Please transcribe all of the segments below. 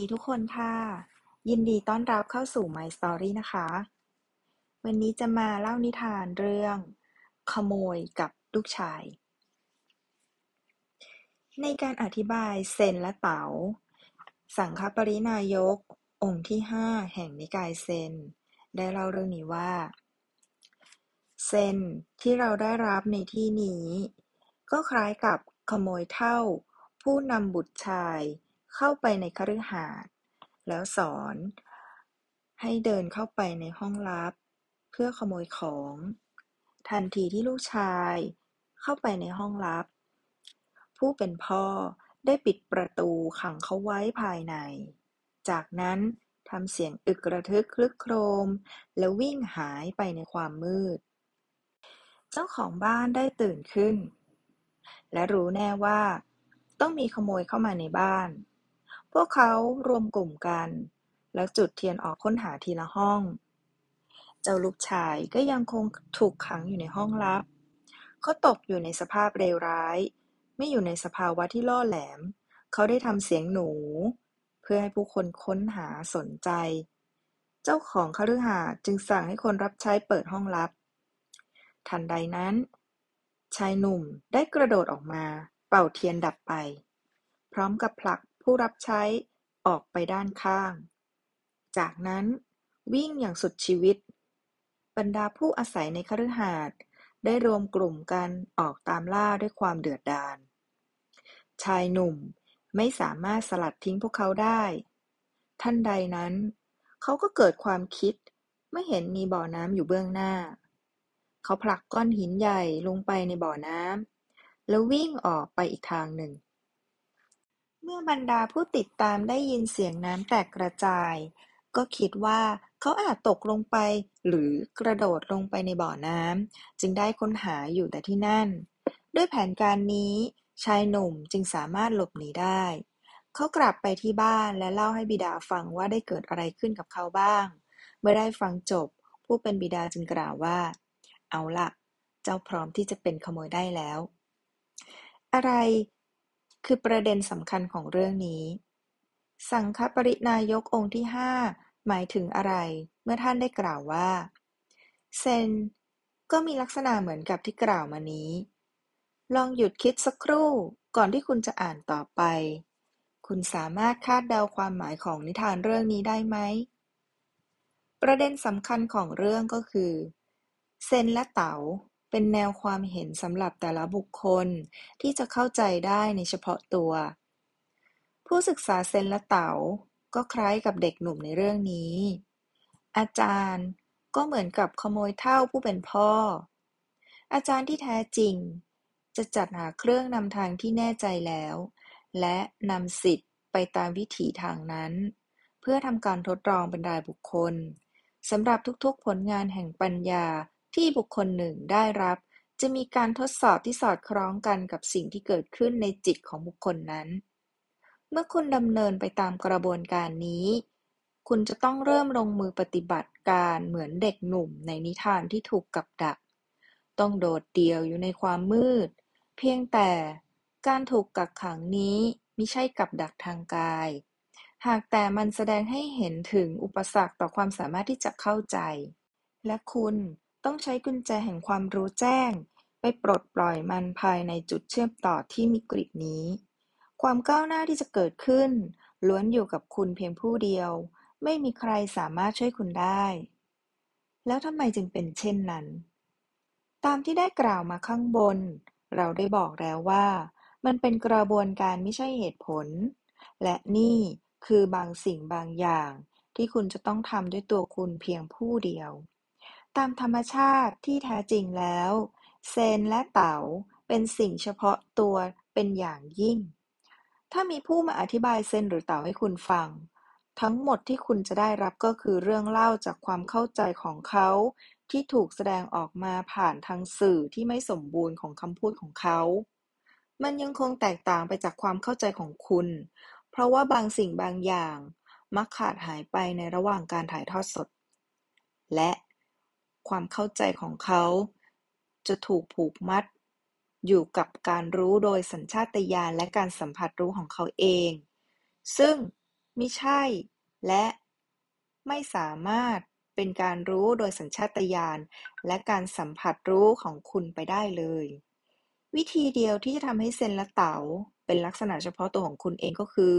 ดีทุกคนค่ะ ยินดีต้อนรับเข้าสู่ My Story นะคะ วันนี้จะมาเล่านิทานเรื่อง ขโมยกับลูกชาย ในการอธิบายเซนและเต๋า สังฆปรินายก องค์ที่ห้าแห่งนิกายเซน ได้เล่าเรื่องนี้ว่า เซนที่เราได้รับในที่นี้ ก็คล้ายกับขโมยเท่า ผู้นำบุตรชาย เข้าไปในคฤหาสน์แล้วสอนให้เดินเข้าไปในห้องลับ เพื่อขโมยของ ทันทีที่ลูกชายเข้าไปในห้องลับ ผู้เป็นพ่อได้ปิดประตูขังเขาไว้ภายใน จากนั้นทำเสียงอึกระทึกคลึกโครม แล้ววิ่งหายไปในความมืด เจ้าของบ้านได้ตื่นขึ้น และรู้แน่ว่า ต้องมีขโมยเข้ามาในบ้าน พวกเขารวมกลุ่มกัน แล้วจุดเทียนออกค้นหาทีละห้อง เจ้าลูกชายก็ยังคงถูกขังอยู่ในห้องลับ เขาตกอยู่ในสภาพเลวร้าย ไม่อยู่ในสภาวะที่ล่อแหลม เขาได้ทำเสียงหนู เพื่อให้ผู้คนค้นหาสนใจ เจ้าของคฤหาสน์จึงสั่งให้คนรับใช้เปิดห้องลับ ทันใดนั้น ชายหนุ่มได้กระโดดออกมา เป่าเทียนดับไป พร้อมกับผลัก ผู้รับใช้ออกไปด้านข้าง จากนั้นวิ่งอย่างสุดชีวิต บรรดาผู้อาศัยในคฤหาสน์ได้รวมกลุ่มกันออกตามล่าด้วยความเดือดดาล ชายหนุ่มไม่สามารถสลัดทิ้งพวกเขาได้ ท่านใดนั้น เขาก็เกิดความคิดเมื่อเห็นมีบ่อน้ำอยู่เบื้องหน้า เขาผลักก้อนหินใหญ่ลงไปในบ่อน้ำแล้ววิ่งออกไปอีกทางหนึ่ง เมื่อบรรดาผู้ติดตามได้ยินเสียงน้ำแตกกระจาย ก็คิดว่าเขาอาจตกลงไปหรือกระโดดลงไปในบ่อน้ำ จึงได้ค้นหาอยู่แต่ที่นั่น ด้วยแผนการนี้ ชายหนุ่มจึงสามารถหลบหนีได้ เขากลับไปที่บ้านและเล่าให้บิดาฟังว่าได้เกิดอะไรขึ้นกับเขาบ้าง เมื่อได้ฟังจบ ผู้เป็นบิดาจึงกล่าวว่า เอาละเจ้าพร้อมที่จะเป็นขโมยได้แล้ว อะไร คือประเด็นสำคัญของเรื่องนี้ สังฆปรินายกองค์ที่ห้าหมายถึงอะไร เมื่อท่านได้กล่าวว่า เซน ก็มีลักษณะเหมือนกับที่กล่าวมานี้ ลองหยุดคิดสักครู่ก่อนที่คุณจะอ่านต่อไป คุณสามารถคาดเดาความหมายของนิทานเรื่องนี้ได้ไหม ประเด็นสำคัญของเรื่องก็คือ เซนและเต๋า เป็นแนวความเห็นสำหรับแต่ละบุคคลที่จะเข้าใจได้ในเฉพาะตัว ผู้ศึกษาเซนและเต๋าก็คล้ายกับเด็กหนุ่มในเรื่องนี้ อาจารย์ก็เหมือนกับขโมยเท่าผู้เป็นพ่อ อาจารย์ที่แท้จริง จะจัดหาเครื่องนำทางที่แน่ใจแล้ว และนำสิทธิ์ไปตามวิถีทางนั้น เพื่อทำการทดลองเป็นรายบุคคลสำหรับทุกๆผลงานแห่งปัญญา ที่บุคคลหนึ่งได้รับ จะมีการทดสอบที่สอดคล้องกันกับสิ่งที่เกิดขึ้นในจิตของบุคคลนั้น เมื่อคุณดำเนินไปตามกระบวนการนี้ คุณจะต้องเริ่มลงมือปฏิบัติการเหมือนเด็กหนุ่มในนิทานที่ถูกกับดัก ต้องโดดเดี่ยวอยู่ในความมืด เพียงแต่การถูกกักขังนี้ไม่ใช่กับดักทางกาย หากแต่มันแสดงให้เห็นถึงอุปสรรคต่อความสามารถที่จะเข้าใจ และคุณ ต้องใช้กุญแจแห่งความรู้แจ้งไปปลดปล่อยมันภายในจุดเชื่อมต่อที่มีกริดนี้ ความก้าวหน้าที่จะเกิดขึ้น ล้วนอยู่กับคุณเพียงผู้เดียว ไม่มีใครสามารถช่วยคุณได้ แล้วทำไมจึงเป็นเช่นนั้น ตามที่ได้กล่าวมาข้างบน เราได้บอกแล้วว่า มันเป็นกระบวนการไม่ใช่เหตุผล และนี่คือบางสิ่งบางอย่างที่คุณจะต้องทำด้วยตัวคุณเพียงผู้เดียว ตามธรรมชาติที่แท้จริงแล้ว เซนและเต๋าเป็นสิ่งเฉพาะตัวเป็นอย่างยิ่ง ถ้ามีผู้มาอธิบายเซนหรือเต๋าให้คุณฟัง ทั้งหมดที่คุณจะได้รับก็คือเรื่องเล่าจากความเข้าใจของเขาที่ถูกแสดงออกมาผ่านทางสื่อที่ไม่สมบูรณ์ของคำพูดของเขา มันยังคงแตกต่างไปจากความเข้าใจของคุณ เพราะว่าบางสิ่งบางอย่าง มักขาดหายไปในระหว่างการถ่ายทอดสด และ ความเข้าใจของเขาจะถูกผูกมัดอยู่กับการรู้โดยสัญชาตญาณและการสัมผัสรู้ของเขาเอง ซึ่งมิใช่และไม่สามารถเป็นการรู้โดยสัญชาตญาณและการสัมผัสรู้ของคุณไปได้เลย วิธีเดียวที่จะทำให้เซนและเต๋าเป็นลักษณะเฉพาะตัวของคุณเองก็คือ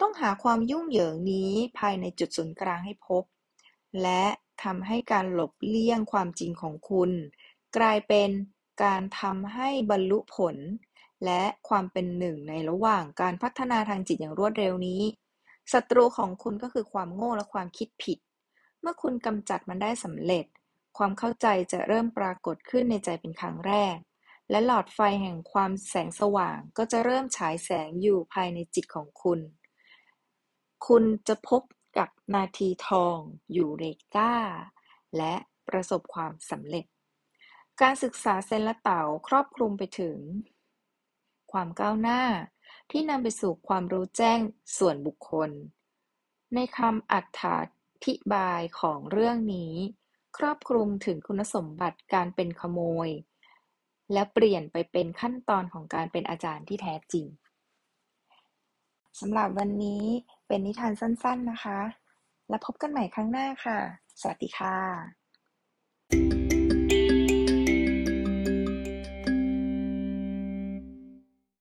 ต้องหาความยุ่งเหยิงนี้ภายในจุดศูนย์กลางให้พบ และ ทำให้การหลบเลี่ยงความจริงของคุณ กลายเป็นการทำให้บรรลุผล และความเป็นหนึ่งในระหว่างการพัฒนาทางจิตอย่างรวดเร็วนี้ ศัตรูของคุณก็คือความโง่และความคิดผิด เมื่อคุณกำจัดมันได้สำเร็จ ความเข้าใจจะเริ่มปรากฏขึ้นในใจเป็นครั้งแรก และหลอดไฟแห่งความแสงสว่างก็จะเริ่มฉายแสงอยู่ภายในจิตของคุณ คุณจะพบ กับนาทีทองอยู่เรกาและประสบความสำเร็จ การศึกษาเซนและเต๋าครอบคลุมไปถึง ความก้าวหน้าที่นำไปสู่ความรู้แจ้งส่วนบุคคล ในคำอธิบายของเรื่องนี้ ครอบคลุมถึงคุณสมบัติการเป็นขโมย และเปลี่ยนไปเป็นขั้นตอนของการเป็นอาจารย์ที่แท้จริง สำหรับวันนี้เป็นนิทานสั้น ๆนะคะ แล้วพบกันใหม่ครั้งหน้าค่ะ สวัสดีค่ะ